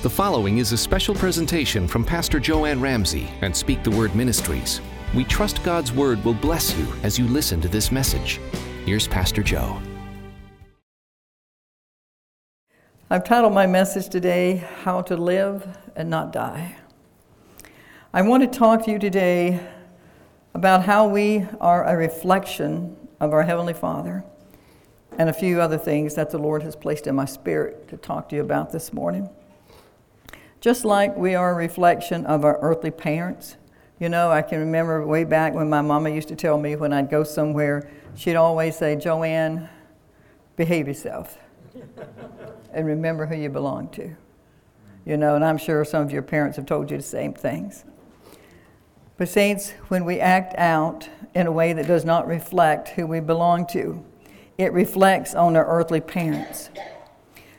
The following is a special presentation from Pastor Joanne Ramsey and Speak the Word Ministries. We trust God's Word will bless you as you listen to this message. Here's Pastor Joe. I've titled my message today, How to Live and Not Die. I want to talk to you today about how we are a reflection of our Heavenly Father and a few other things that the Lord has placed in my spirit to talk to you about this morning. Just like we are a reflection of our earthly parents. You know, I can remember way back when my mama used to tell me when I'd go somewhere, she'd always say, Joanne, behave yourself. and remember who you belong to. You know, and I'm sure some of your parents have told you the same things. But, saints, when we act out in a way that does not reflect who we belong to, it reflects on our earthly parents.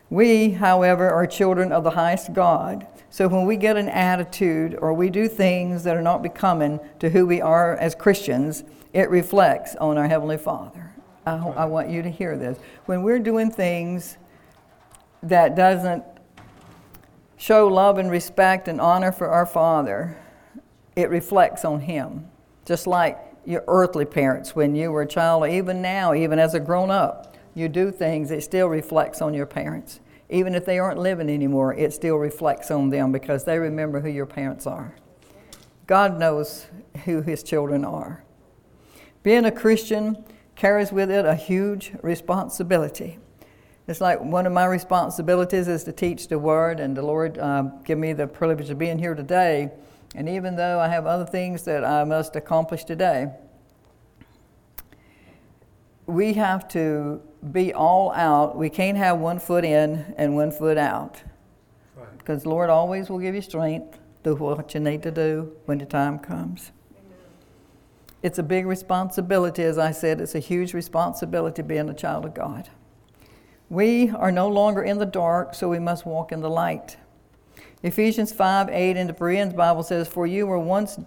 We, however, are children of the highest God. So when we get an attitude or we do things that are not becoming to who we are as Christians, it reflects on our Heavenly Father. I, I want you to hear this. When we're doing things that doesn't show love and respect and honor for our Father, it reflects on Him. Just like your earthly parents when you were a child, or even now, even as a grown up, you do things, it still reflects on your parents. Even if they aren't living anymore, it still reflects on them because they remember who your parents are. God knows who His children are. Being a Christian carries with it a huge responsibility. It's like one of my responsibilities is to teach the Word, and the Lord uh, give me the privilege of being here today. And even though I have other things that I must accomplish today, we have to be all out. We can't have one foot in and one foot out. Right. Because the Lord always will give you strength to do what you need to do when the time comes. Amen. It's a big responsibility, as I said, it's a huge responsibility being a child of God. We are no longer in the dark, so we must walk in the light. Ephesians 5 8 in the Bereans Bible says, For you were once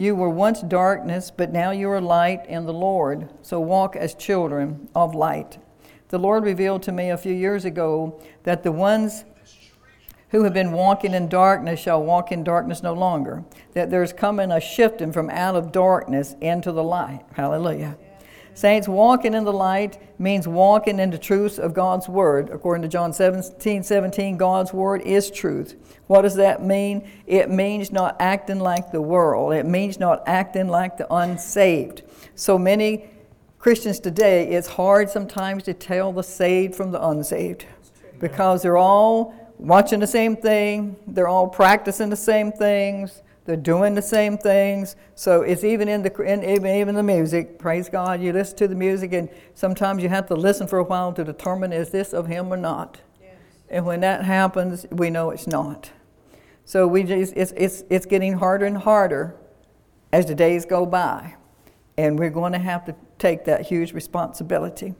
you were once darkness, but now you are light in the Lord. So walk as children of light. The Lord revealed to me a few years ago that the ones who have been walking in darkness shall walk in darkness no longer. That there's coming a shifting from out of darkness into the light. Hallelujah. Saints, walking in the light means walking in the truth of God's Word. According to John 17 17, God's Word is truth. What does that mean? It means not acting like the world, it means not acting like the unsaved. So many Christians today, it's hard sometimes to tell the saved from the unsaved because they're all watching the same thing, they're all practicing the same things they're doing the same things. So it's even in the in, even, even the music. Praise God. You listen to the music, and sometimes you have to listen for a while to determine is this of Him or not. Yes. And when that happens, we know it's not. So we just, it's, it's, it's getting harder and harder as the days go by. And we're going to have to take that huge responsibility.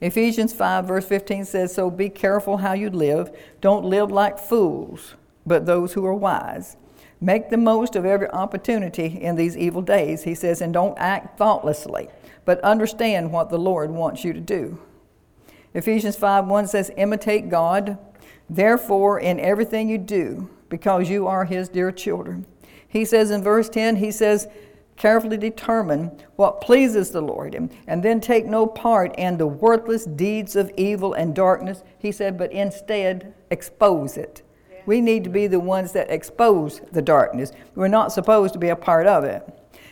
Ephesians 5, verse 15 says, So be careful how you live. Don't live like fools, but those who are wise. Make the most of every opportunity in these evil days, he says, and don't act thoughtlessly, but understand what the Lord wants you to do. Ephesians 5 1 says, Imitate God, therefore, in everything you do, because you are his dear children. He says in verse 10, he says, carefully determine what pleases the Lord, and, then take no part in the worthless deeds of evil and darkness. He said, but instead expose it. We need to be the ones that expose the darkness. We're not supposed to be a part of it.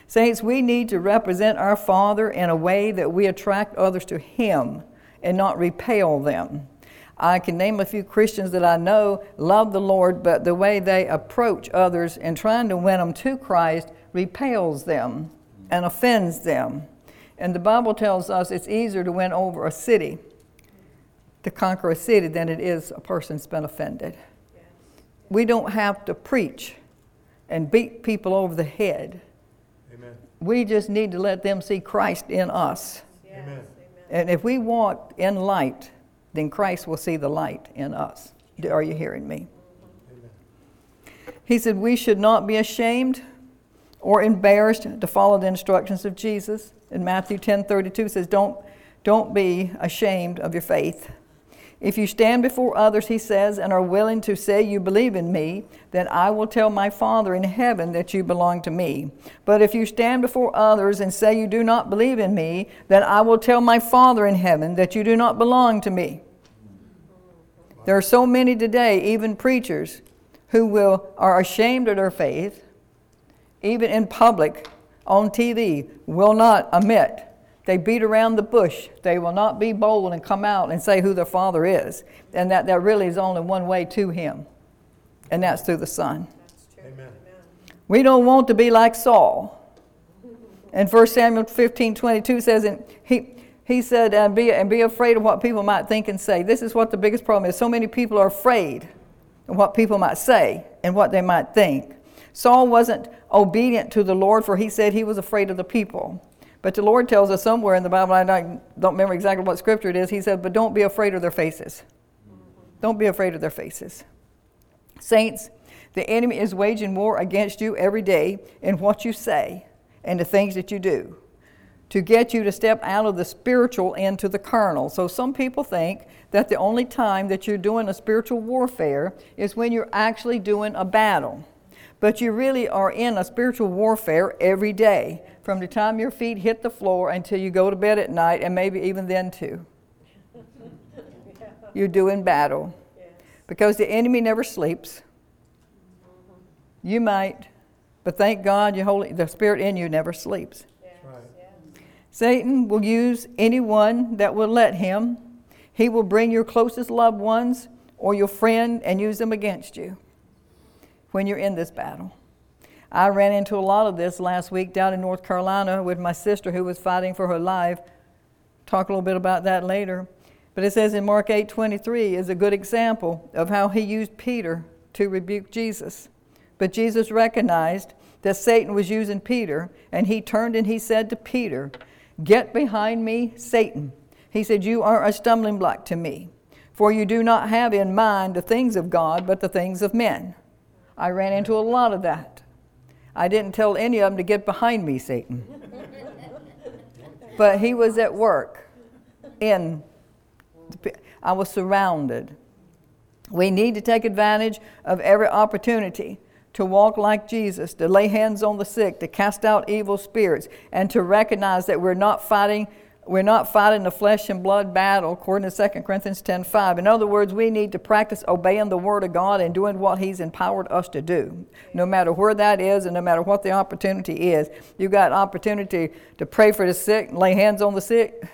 Saints, we need to represent our Father in a way that we attract others to Him and not repel them. I can name a few Christians that I know love the Lord, but the way they approach others and trying to win them to Christ repels them and offends them. And the Bible tells us it's easier to win over a city, to conquer a city, than it is a person that's been offended we don't have to preach and beat people over the head. Amen. We just need to let them see Christ in us. Yes. Amen. And if we walk in light, then Christ will see the light in us. Are you hearing me? Amen. He said, We should not be ashamed or embarrassed to follow the instructions of Jesus. In Matthew 10 32 says, Don't, don't be ashamed of your faith If you stand before others, he says, and are willing to say you believe in me, then I will tell my Father in heaven that you belong to me. But if you stand before others and say you do not believe in me, then I will tell my Father in heaven that you do not belong to me. There are so many today, even preachers, who will, are ashamed of their faith, even in public, on TV, will not admit they beat around the bush. They will not be bold and come out and say who their father is. And that there really is only one way to him, and that's through the Son. Amen. We don't want to be like Saul. And 1 Samuel 15 22 says, and he, he said, and be, and be afraid of what people might think and say. This is what the biggest problem is. So many people are afraid of what people might say and what they might think. Saul wasn't obedient to the Lord, for he said he was afraid of the people. But the Lord tells us somewhere in the Bible, I don't remember exactly what scripture it is, He said, but don't be afraid of their faces. Don't be afraid of their faces. Saints, the enemy is waging war against you every day in what you say and the things that you do to get you to step out of the spiritual into the carnal. So some people think that the only time that you're doing a spiritual warfare is when you're actually doing a battle. But you really are in a spiritual warfare every day from the time your feet hit the floor until you go to bed at night, and maybe even then too. You're doing battle. Because the enemy never sleeps. You might, but thank God your Holy, the Spirit in you never sleeps. Satan will use anyone that will let him. He will bring your closest loved ones or your friend and use them against you when you're in this battle. I ran into a lot of this last week down in North Carolina with my sister who was fighting for her life. Talk a little bit about that later. But it says in Mark 8:23 is a good example of how he used Peter to rebuke Jesus. But Jesus recognized that Satan was using Peter, and he turned and he said to Peter, "Get behind me, Satan." He said, "You are a stumbling block to me, for you do not have in mind the things of God, but the things of men." I ran into a lot of that. I didn't tell any of them to get behind me, Satan. but he was at work in, I was surrounded. We need to take advantage of every opportunity to walk like Jesus, to lay hands on the sick, to cast out evil spirits, and to recognize that we're not fighting we're not fighting a flesh and blood battle, according to 2 Corinthians 10.5. In other words, we need to practice obeying the Word of God and doing what He's empowered us to do, no matter where that is and no matter what the opportunity is. You've got opportunity to pray for the sick, lay hands on the sick,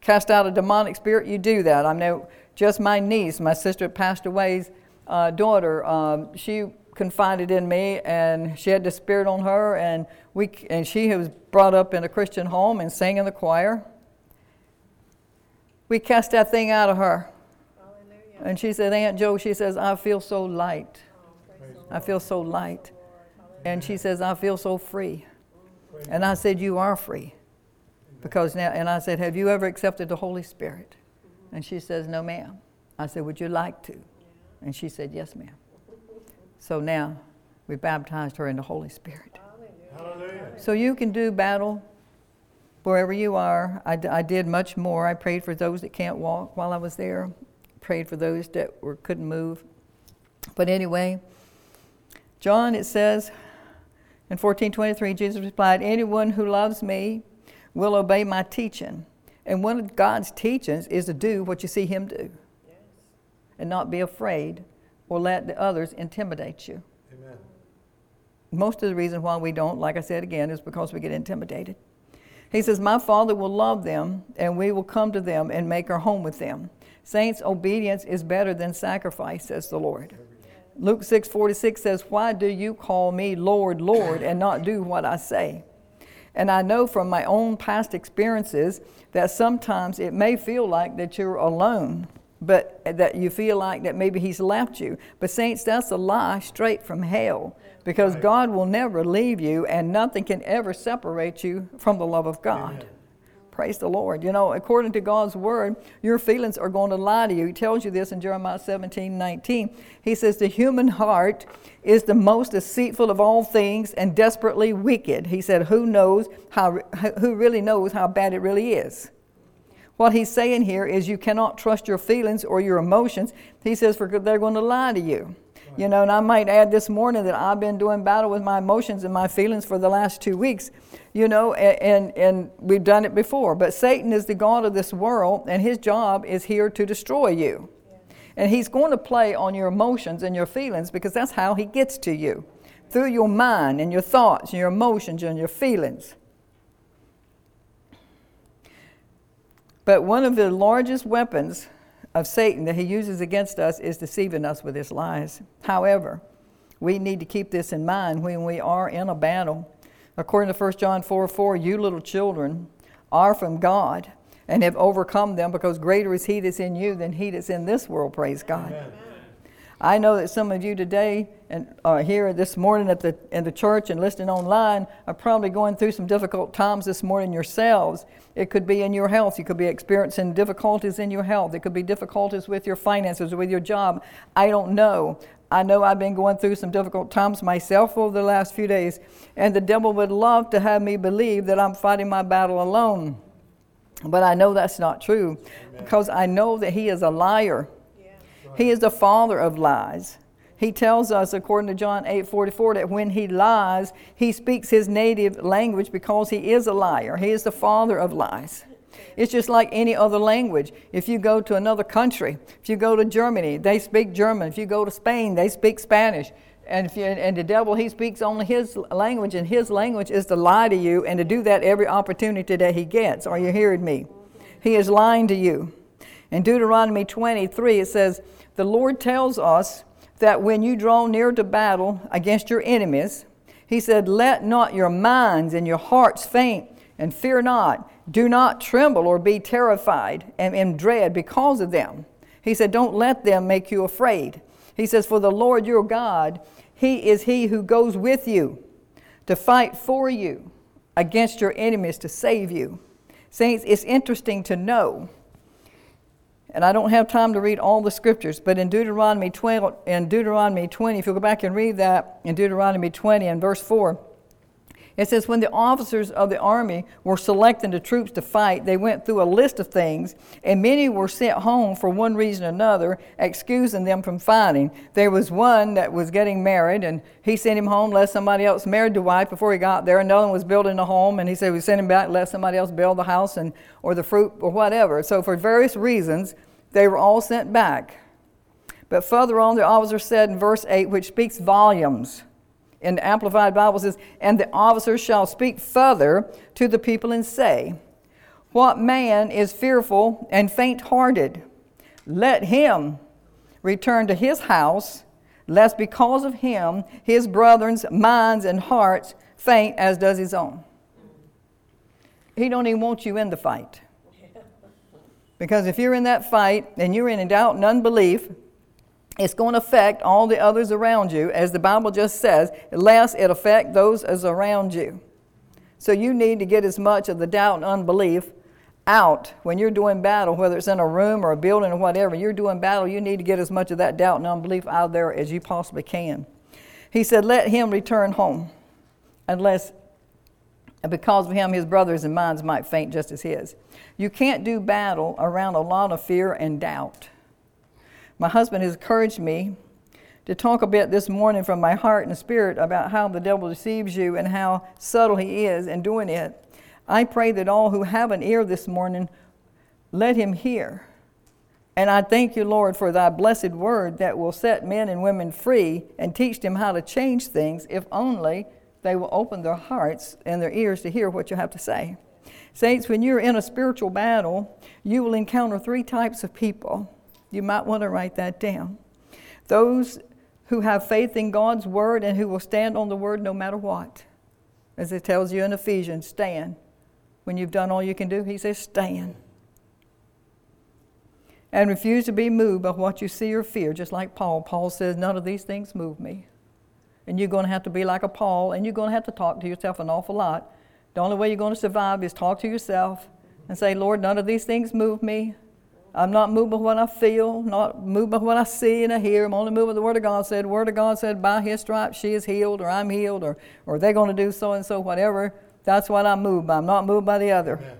cast out a demonic spirit, you do that. I know just my niece, my sister passed away's uh, daughter, um, she confided in me and she had the spirit on her and we and she was brought up in a Christian home and sang in the choir we cast that thing out of her. Hallelujah. And she said, Aunt Joe, she says, I feel so light. Oh, I feel so light. And she says, I feel so free. And I said, You are free. Because now, and I said, Have you ever accepted the Holy Spirit? Mm-hmm. And she says, No, ma'am. I said, Would you like to? And she said, Yes, ma'am. So now we baptized her in the Holy Spirit. Hallelujah. So you can do battle wherever you are. I, I did much more. I prayed for those that can't walk while I was there, prayed for those that were, couldn't move. But anyway, John, it says in 1423, Jesus replied, Anyone who loves me will obey my teaching. And one of God's teachings is to do what you see Him do yes. and not be afraid or let the others intimidate you. Amen. Most of the reason why we don't, like I said again, is because we get intimidated. He says, My Father will love them, and we will come to them and make our home with them. Saints, obedience is better than sacrifice, says the Lord. Luke 6 46 says, Why do you call me Lord, Lord, and not do what I say? And I know from my own past experiences that sometimes it may feel like that you're alone, but that you feel like that maybe He's left you. But, Saints, that's a lie straight from hell because right. God will never leave you and nothing can ever separate you from the love of God. Amen. Praise the Lord. You know, according to God's word, your feelings are going to lie to you. He tells you this in Jeremiah 17 19. He says, The human heart is the most deceitful of all things and desperately wicked. He said, Who knows how, who really knows how bad it really is? What he's saying here is you cannot trust your feelings or your emotions. He says for they're going to lie to you. You know, and I might add this morning that I've been doing battle with my emotions and my feelings for the last two weeks, you know, and, and, and we've done it before. But Satan is the God of this world, and his job is here to destroy you. And he's going to play on your emotions and your feelings because that's how he gets to you through your mind and your thoughts and your emotions and your feelings. But one of the largest weapons of Satan that he uses against us is deceiving us with his lies. However, we need to keep this in mind when we are in a battle. According to 1 John 4 4, you little children are from God and have overcome them because greater is he that's in you than he that's in this world, praise God. Amen. I know that some of you today and uh, here this morning at the, in the church and listening online are probably going through some difficult times this morning yourselves. It could be in your health. You could be experiencing difficulties in your health. It could be difficulties with your finances or with your job. I don't know. I know I've been going through some difficult times myself over the last few days, and the devil would love to have me believe that I'm fighting my battle alone. But I know that's not true Amen. because I know that he is a liar. He is the father of lies. He tells us, according to John 8 44, that when he lies, he speaks his native language because he is a liar. He is the father of lies. It's just like any other language. If you go to another country, if you go to Germany, they speak German. If you go to Spain, they speak Spanish. And, you, and the devil, he speaks only his language, and his language is to lie to you and to do that every opportunity that he gets. Are you hearing me? He is lying to you. In Deuteronomy 23, it says, the Lord tells us that when you draw near to battle against your enemies, He said, Let not your minds and your hearts faint, and fear not. Do not tremble or be terrified and in dread because of them. He said, Don't let them make you afraid. He says, For the Lord your God, He is He who goes with you to fight for you against your enemies to save you. Saints, it's interesting to know and I don't have time to read all the scriptures, but in Deuteronomy 20, in Deuteronomy 20, if you go back and read that in Deuteronomy 20 and verse 4, it says, When the officers of the army were selecting the troops to fight, they went through a list of things, and many were sent home for one reason or another, excusing them from fighting. There was one that was getting married, and he sent him home, let somebody else married the wife before he got there. Another one was building a home, and he said, We sent him back, let somebody else build the house and, or the fruit or whatever. So, for various reasons, they were all sent back. But further on, the officer said in verse 8, which speaks volumes in the Amplified Bible says, And the officer shall speak further to the people and say, What man is fearful and faint hearted? Let him return to his house, lest because of him his brethren's minds and hearts faint as does his own. He don't even want you in the fight. Because if you're in that fight and you're in doubt and unbelief, it's going to affect all the others around you, as the Bible just says, lest it affect those as around you. So you need to get as much of the doubt and unbelief out when you're doing battle, whether it's in a room or a building or whatever. You're doing battle, you need to get as much of that doubt and unbelief out there as you possibly can. He said, Let him return home, unless because of him his brothers and minds might faint just as his. You can't do battle around a lot of fear and doubt. My husband has encouraged me to talk a bit this morning from my heart and spirit about how the devil deceives you and how subtle he is in doing it. I pray that all who have an ear this morning let him hear. And I thank you, Lord, for thy blessed word that will set men and women free and teach them how to change things if only they will open their hearts and their ears to hear what you have to say. Saints, when you're in a spiritual battle, you will encounter three types of people. You might want to write that down. Those who have faith in God's word and who will stand on the word no matter what. As it tells you in Ephesians, stand. When you've done all you can do, he says, stand. And refuse to be moved by what you see or fear, just like Paul. Paul says, None of these things move me. And you're going to have to be like a Paul, and you're going to have to talk to yourself an awful lot. The only way you're going to survive is talk to yourself and say, Lord, none of these things move me. I'm not moved by what I feel, not moved by what I see and I hear. I'm only moved by the Word of God said. The Word of God said, by His stripes she is healed, or I'm healed, or, or they're going to do so and so, whatever. That's what I'm moved by. I'm not moved by the other. Amen.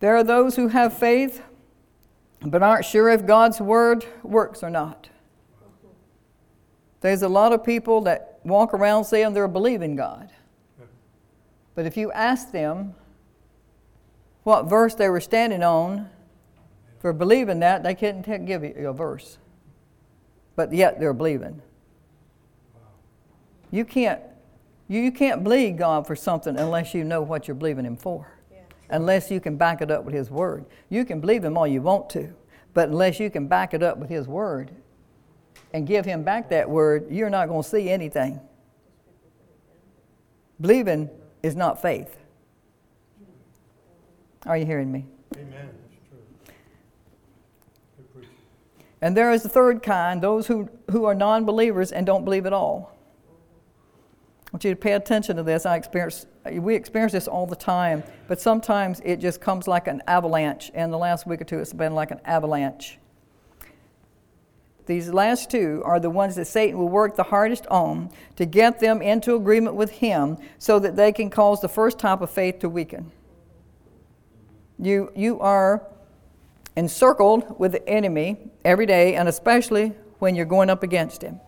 There are those who have faith but aren't sure if God's word works or not. There's a lot of people that walk around saying they're believing God. But if you ask them what verse they were standing on for believing that, they couldn't give you a verse. But yet they're believing. You can't, you can't believe God for something unless you know what you're believing Him for. Unless you can back it up with His Word. You can believe Him all you want to, but unless you can back it up with His Word and give Him back that Word, you're not going to see anything. Believing is not faith. Are you hearing me? Amen. And there is the third kind, those who, who are non believers and don't believe at all. I want you to pay attention to this. I experience, we experience this all the time, but sometimes it just comes like an avalanche. And the last week or two, it's been like an avalanche. These last two are the ones that Satan will work the hardest on to get them into agreement with him so that they can cause the first type of faith to weaken. You, you are encircled with the enemy every day, and especially when you're going up against him.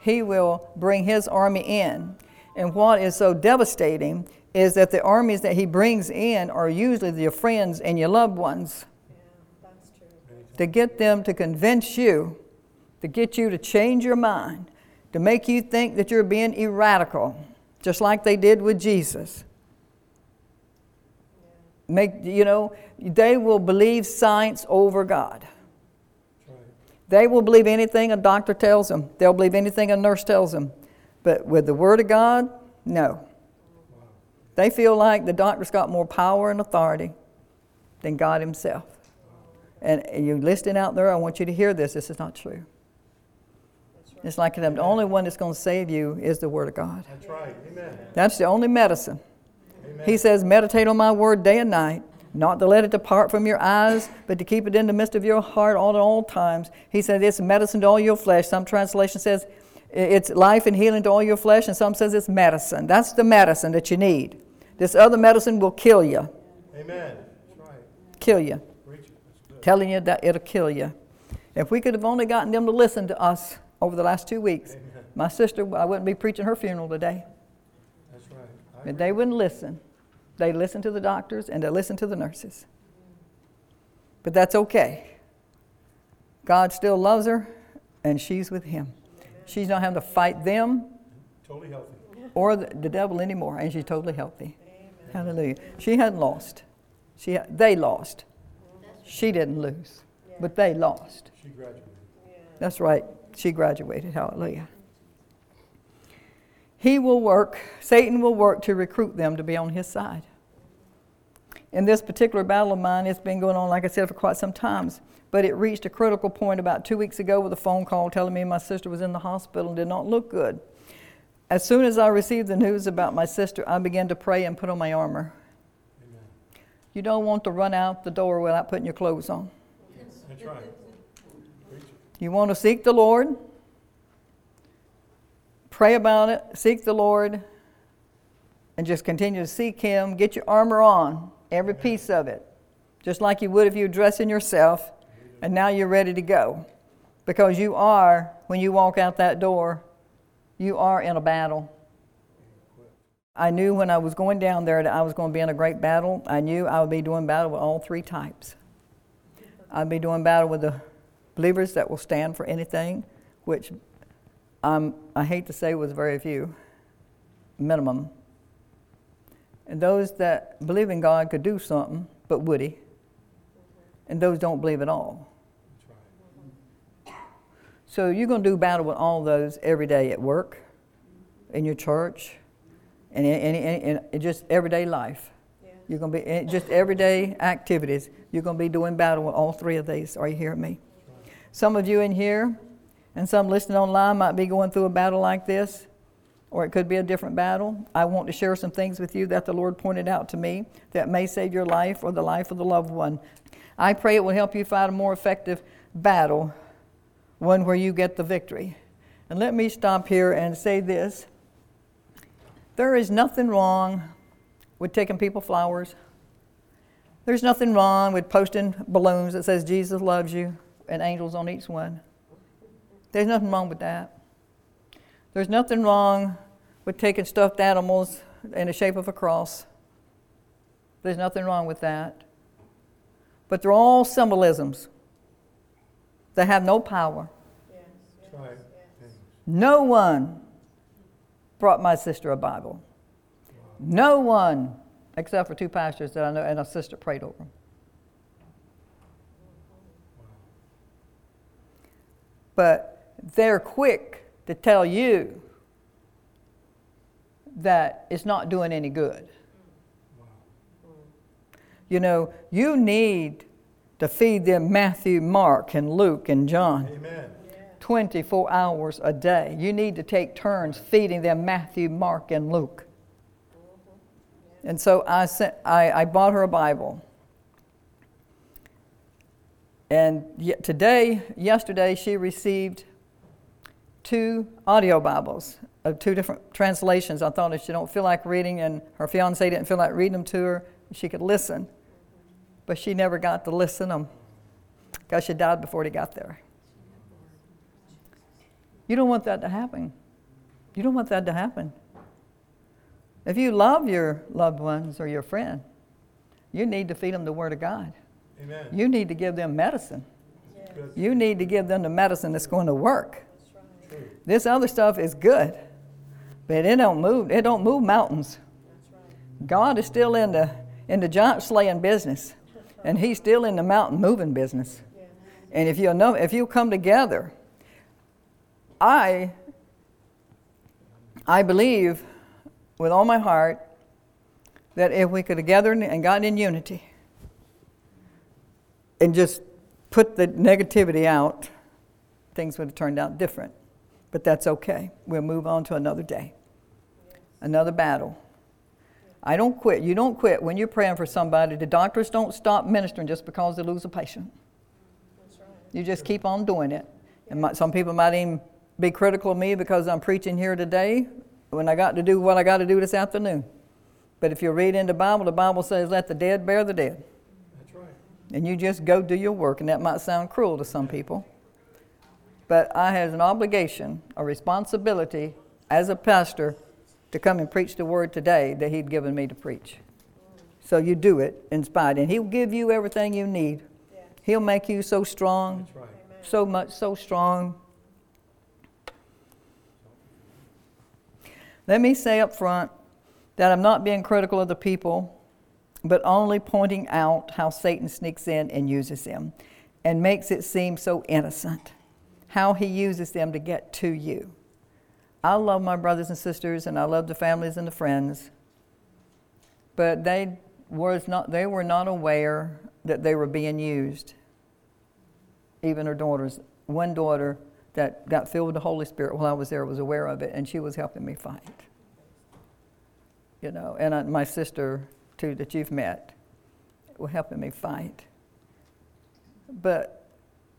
He will bring his army in. And what is so devastating is that the armies that he brings in are usually your friends and your loved ones. Yeah, to get them to convince you to get you to change your mind, to make you think that you're being erratical, just like they did with Jesus. Make, you know, they will believe science over God. They will believe anything a doctor tells them. They'll believe anything a nurse tells them. But with the Word of God, no. They feel like the doctor's got more power and authority than God Himself. And you're listening out there, I want you to hear this. This is not true. It's like the only one that's going to save you is the Word of God. That's right. Amen. That's the only medicine. Amen. He says, Meditate on my Word day and night, not to let it depart from your eyes, but to keep it in the midst of your heart all at all times. He said, It's medicine to all your flesh. Some translation says, It's life and healing to all your flesh, and some says it's medicine. That's the medicine that you need. This other medicine will kill you. Amen. Right. Kill you. Telling you that it'll kill you. If we could have only gotten them to listen to us, over the last two weeks. Amen. My sister, I wouldn't be preaching her funeral today. But they wouldn't listen. They listen to the doctors and they listen to the nurses. But that's okay. God still loves her and she's with him. She's not having to fight them totally healthy. or the, the devil anymore, and she's totally healthy. Amen. Hallelujah. She hadn't lost. She, they lost. She didn't lose, but they lost. She graduated. That's right she graduated. Hallelujah. He will work, Satan will work to recruit them to be on his side. In this particular battle of mine, it's been going on, like I said, for quite some times. But it reached a critical point about two weeks ago with a phone call telling me my sister was in the hospital and did not look good. As soon as I received the news about my sister, I began to pray and put on my armor. Amen. You don't want to run out the door without putting your clothes on. Yes. That's right. You want to seek the Lord? Pray about it, seek the Lord, and just continue to seek Him. Get your armor on, every piece of it, just like you would if you were dressing yourself, and now you're ready to go. Because you are, when you walk out that door, you are in a battle. I knew when I was going down there that I was going to be in a great battle. I knew I would be doing battle with all three types. I'd be doing battle with the believers that will stand for anything, which um, I hate to say was very few, minimum. And those that believe in God could do something, but would he? And those don't believe at all. So you're going to do battle with all those every day at work, in your church, and in, in, in just everyday life. Yeah. You're going to be just everyday activities. You're going to be doing battle with all three of these. Are you hearing me? Some of you in here and some listening online might be going through a battle like this, or it could be a different battle. I want to share some things with you that the Lord pointed out to me that may save your life or the life of the loved one. I pray it will help you fight a more effective battle, one where you get the victory. And let me stop here and say this there is nothing wrong with taking people flowers. There's nothing wrong with posting balloons that says Jesus loves you and angels on each one. There's nothing wrong with that. There's nothing wrong with taking stuffed animals in the shape of a cross. There's nothing wrong with that. But they're all symbolisms that have no power. That's right. No one brought my sister a Bible. No one, except for two pastors that I know, and a sister prayed over them. But they're quick to tell you that it's not doing any good. You know, you need to feed them Matthew, Mark, and Luke, and John. Amen. 24 hours a day. You need to take turns feeding them Matthew, Mark, and Luke. And so I, sent, I, I bought her a Bible. And yet today, yesterday, she received two audio Bibles of two different translations. I thought if she don't feel like reading, and her fiance didn't feel like reading them to her, she could listen. But she never got to listen them because she died before they got there. You don't want that to happen. You don't want that to happen. If you love your loved ones or your friend, you need to feed them the Word of God. Amen. You need to give them medicine. Good. You need to give them the medicine that's going to work. This other stuff is good, but it don't move. It don't move mountains. God is still in the in the giant slaying business, and He's still in the mountain moving business. And if you know, if you come together, I I believe with all my heart that if we could have gathered and gotten in unity and just put the negativity out, things would have turned out different. But that's okay. We'll move on to another day, another battle. I don't quit. You don't quit when you're praying for somebody. The doctors don't stop ministering just because they lose a patient. You just keep on doing it. And my, some people might even be critical of me because I'm preaching here today when I got to do what I got to do this afternoon. But if you read in the Bible, the Bible says, let the dead bury the dead. That's right. And you just go do your work. And that might sound cruel to some people. But I have an obligation, a responsibility as a pastor to come and preach the word today that He'd given me to preach. So you do it in spite. And He'll give you everything you need. He'll make you so strong, right. so much, so strong. Let me say up front that I'm not being critical of the people, but only pointing out how Satan sneaks in and uses them and makes it seem so innocent, how he uses them to get to you. I love my brothers and sisters and I love the families and the friends, but they, was not, they were not aware that they were being used. Even her daughters, one daughter that got filled with the Holy Spirit while I was there was aware of it, and she was helping me fight. You know, and I, my sister, too, that you've met, were helping me fight. But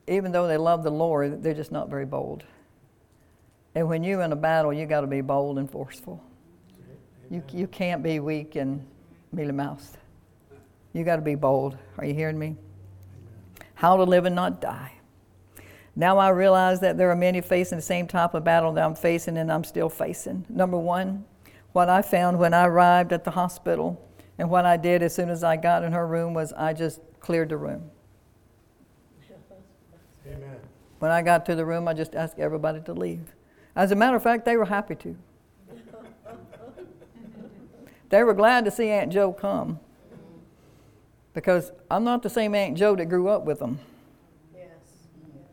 even though they love the Lord, they're just not very bold. And when you're in a battle, you got to be bold and forceful. You, you can't be weak and mealy mouthed. You got to be bold. Are you hearing me? How to live and not die. Now I realize that there are many facing the same type of battle that I'm facing and I'm still facing. Number one, what I found when I arrived at the hospital and what I did as soon as I got in her room was I just cleared the room. Amen. When I got to the room, I just asked everybody to leave. As a matter of fact, they were happy to. they were glad to see Aunt Joe come because I'm not the same Aunt Joe that grew up with them. Yes, yes.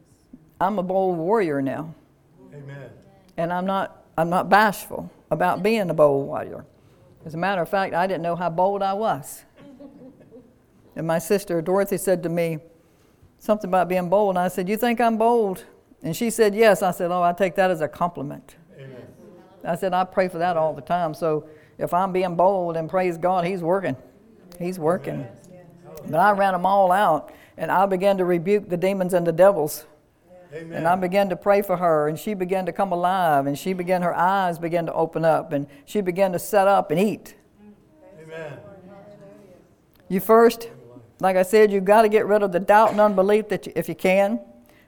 I'm a bold warrior now, Amen. and I'm not, I'm not bashful about being a bold warrior. As a matter of fact, I didn't know how bold I was. And my sister Dorothy said to me something about being bold, and I said, You think I'm bold? And she said, Yes. I said, Oh, I take that as a compliment. Amen. I said, I pray for that all the time. So if I'm being bold and praise God, He's working. He's working. But I ran them all out, and I began to rebuke the demons and the devils. Amen. And I began to pray for her, and she began to come alive, and she began, her eyes began to open up, and she began to set up and eat. Amen. You first, Like I said, you've got to get rid of the doubt and unbelief that you, if you can.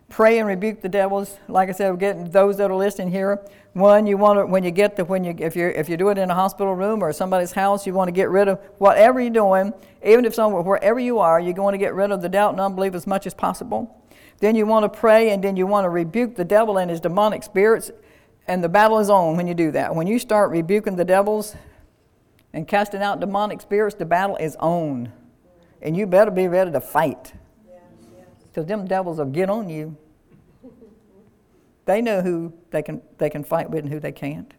Pray and rebuke the devils. Like I said, we're getting those that are listening here. One, you want to when you get the when you if you if you do it in a hospital room or somebody's house, you want to get rid of whatever you're doing, even if somewhere wherever you are, you're going to get rid of the doubt and unbelief as much as possible. Then you want to pray and then you want to rebuke the devil and his demonic spirits, and the battle is on when you do that. When you start rebuking the devils and casting out demonic spirits, the battle is on, and you better be ready to fight because them devils will get on you. They know who they can, they can fight with and who they can't.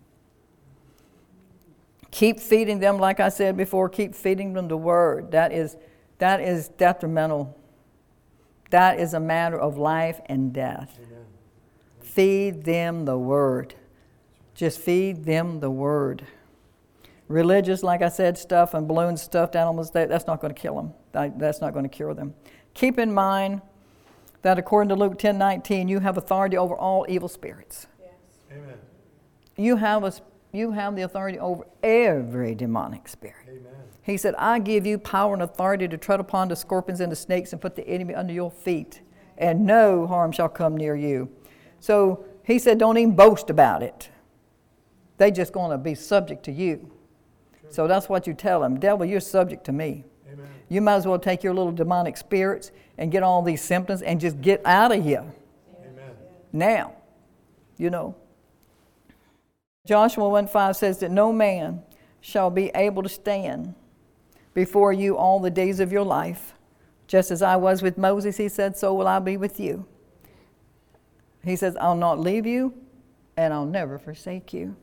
Keep feeding them, like I said before, keep feeding them the word. That is, that is detrimental. That is a matter of life and death. Amen. Feed them the word. Just feed them the word. Religious, like I said, stuff and balloons, stuffed animals, that, that's not going to kill them. That, that's not going to cure them. Keep in mind that according to Luke 10 19, you have authority over all evil spirits. Yes. Amen. You have, a, you have the authority over every demonic spirit. Amen. He said, I give you power and authority to tread upon the scorpions and the snakes and put the enemy under your feet, and no harm shall come near you. So he said, Don't even boast about it. They just going to be subject to you. So that's what you tell them. Devil, you're subject to me. Amen. You might as well take your little demonic spirits and get all these symptoms and just get out of here Amen. now. You know. Joshua 1 5 says that no man shall be able to stand before you all the days of your life. Just as I was with Moses, he said, so will I be with you. He says, I'll not leave you and I'll never forsake you.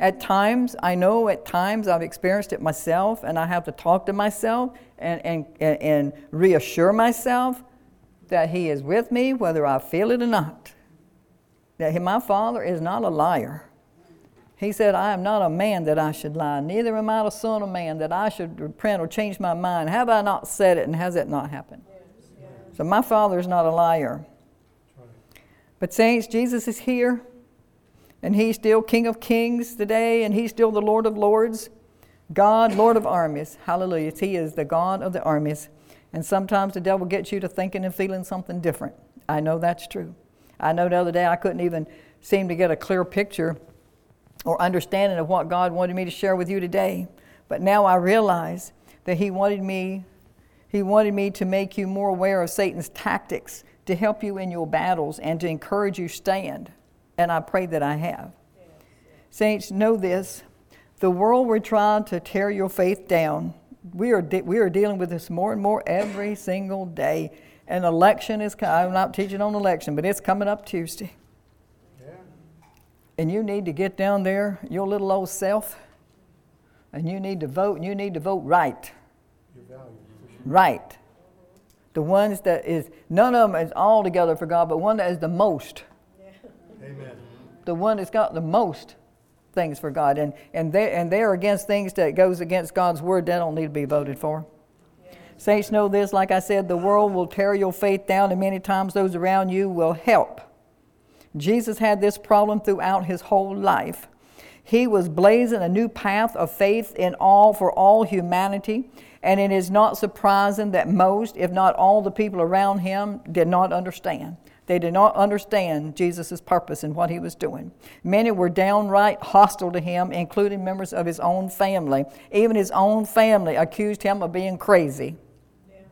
At times, I know at times I've experienced it myself, and I have to talk to myself and, and, and, and reassure myself that He is with me, whether I feel it or not. That he, my Father is not a liar. He said, I am not a man that I should lie, neither am I the Son of Man that I should repent or change my mind. Have I not said it, and has it not happened? So my Father is not a liar. Right. But, saints, Jesus is here, and He's still King of Kings today, and He's still the Lord of Lords, God, Lord of armies. Hallelujah. He is the God of the armies. And sometimes the devil gets you to thinking and feeling something different. I know that's true. I know the other day I couldn't even seem to get a clear picture or understanding of what God wanted me to share with you today. But now I realize that He wanted me, He wanted me to make you more aware of Satan's tactics to help you in your battles and to encourage you stand. And I pray that I have. Saints, know this. The world will try to tear your faith down. We are, de- we are dealing with this more and more every single day. An election is coming. I'm not teaching on election, but it's coming up Tuesday. Yeah. And you need to get down there, your little old self, and you need to vote, and you need to vote right. Your value. for sure. Right. The ones that is, none of them is all together for God, but one that is the most. Amen. The one that's got the most things for God. And, and, they, and they're against things that goes against God's word, that don't need to be voted for. Saints know this, like I said, the world will tear your faith down, and many times those around you will help. Jesus had this problem throughout his whole life. He was blazing a new path of faith in all for all humanity, and it is not surprising that most, if not all, the people around him did not understand. They did not understand Jesus' purpose and what he was doing. Many were downright hostile to him, including members of his own family. Even his own family accused him of being crazy. Yes,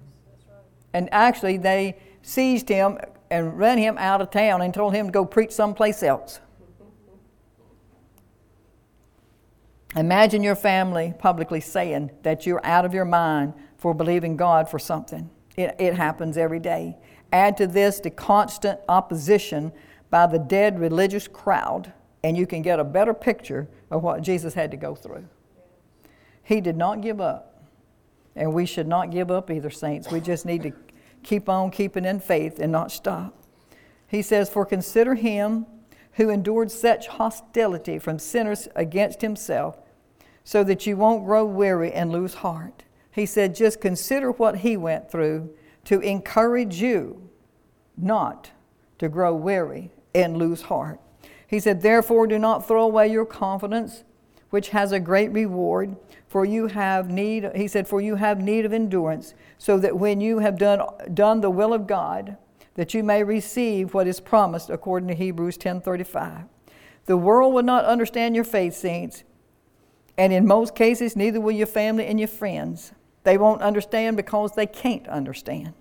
right. And actually, they seized him and ran him out of town and told him to go preach someplace else. Imagine your family publicly saying that you're out of your mind for believing God for something. It, it happens every day. Add to this the constant opposition by the dead religious crowd, and you can get a better picture of what Jesus had to go through. He did not give up, and we should not give up either, saints. We just need to keep on keeping in faith and not stop. He says, For consider him who endured such hostility from sinners against himself, so that you won't grow weary and lose heart. He said, Just consider what he went through to encourage you not to grow weary and lose heart. He said, Therefore, do not throw away your confidence, which has a great reward. For you have need, he said, for you have need of endurance, so that when you have done, done the will of God, that you may receive what is promised according to Hebrews 10:35. The world will not understand your faith, saints, and in most cases, neither will your family and your friends. They won't understand because they can't understand.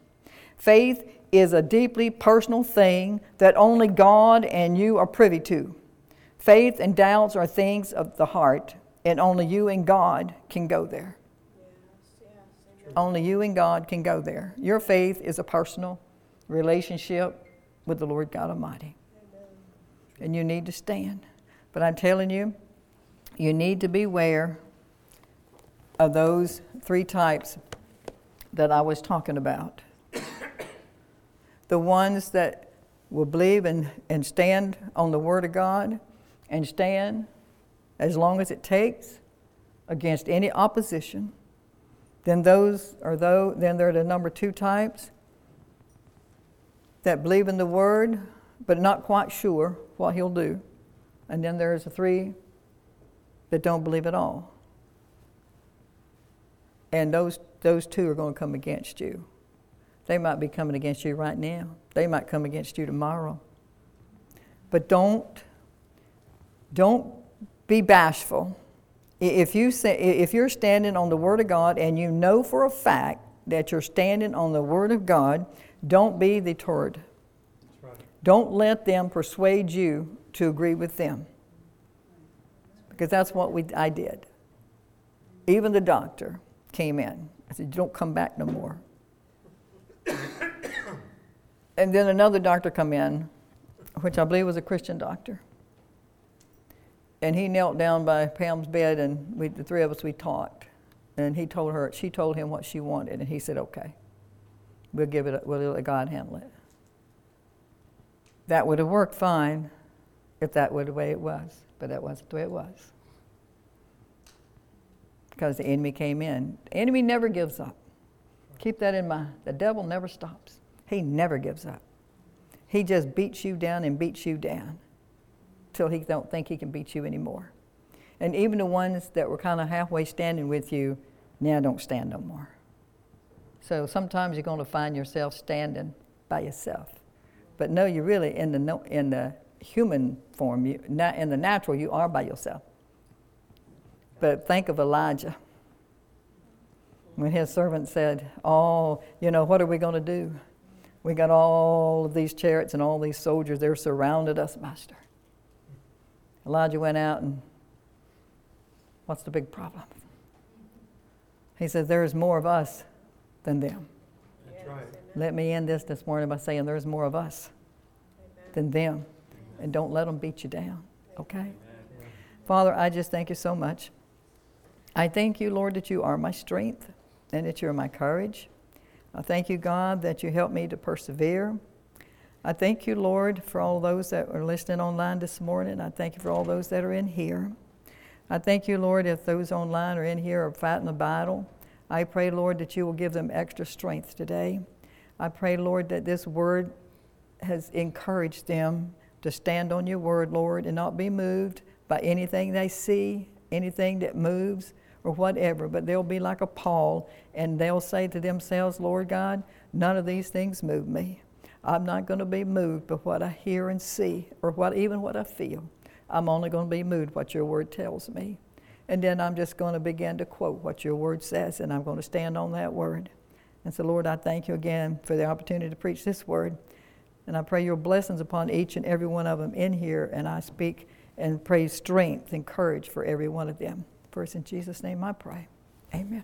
Faith is a deeply personal thing that only God and you are privy to. Faith and doubts are things of the heart, and only you and God can go there. Only you and God can go there. Your faith is a personal relationship with the Lord God Almighty. And you need to stand. But I'm telling you, you need to beware of those three types that I was talking about. the ones that will believe and, and stand on the Word of God and stand as long as it takes against any opposition. Then those are those, then there are the number two types that believe in the Word but not quite sure what He'll do. And then there's the three that don't believe at all. And those, those two are going to come against you. They might be coming against you right now, they might come against you tomorrow. But don't, don't be bashful. If, you say, if you're standing on the Word of God and you know for a fact that you're standing on the Word of God, don't be deterred. That's right. Don't let them persuade you to agree with them. Because that's what we, I did. Even the doctor came in. I said, You don't come back no more. and then another doctor come in, which I believe was a Christian doctor. And he knelt down by Pam's bed, and we, the three of us, we talked. And he told her, she told him what she wanted, and he said, Okay, we'll give it, we'll let God handle it. That would have worked fine if that were the way it was, but that wasn't the way it was. Because the enemy came in. The enemy never gives up. Keep that in mind. The devil never stops, he never gives up. He just beats you down and beats you down till he don't think he can beat you anymore. And even the ones that were kind of halfway standing with you now don't stand no more. So sometimes you're going to find yourself standing by yourself. But no, you're really in the, in the human form. You, not in the natural, you are by yourself. But think of Elijah. When his servant said, Oh, you know, what are we going to do? We got all of these chariots and all these soldiers. They're surrounded us, Master. Elijah went out and what's the big problem? He said, There is more of us than them. That's right. Let me end this this morning by saying there's more of us than them. And don't let them beat you down, okay? Father, I just thank you so much. I thank you, Lord, that you are my strength and that you're my courage. I thank you, God, that you help me to persevere. I thank you, Lord, for all those that are listening online this morning. I thank you for all those that are in here. I thank you, Lord, if those online or in here are fighting a battle. I pray, Lord, that you will give them extra strength today. I pray, Lord, that this word has encouraged them to stand on your word, Lord, and not be moved by anything they see, anything that moves, or whatever. But they'll be like a Paul, and they'll say to themselves, Lord God, none of these things move me. I'm not going to be moved by what I hear and see, or what even what I feel. I'm only going to be moved what your word tells me. And then I'm just going to begin to quote what your word says, and I'm going to stand on that word. And so, Lord, I thank you again for the opportunity to preach this word. And I pray your blessings upon each and every one of them in here. And I speak and pray strength and courage for every one of them. First, in Jesus' name I pray. Amen.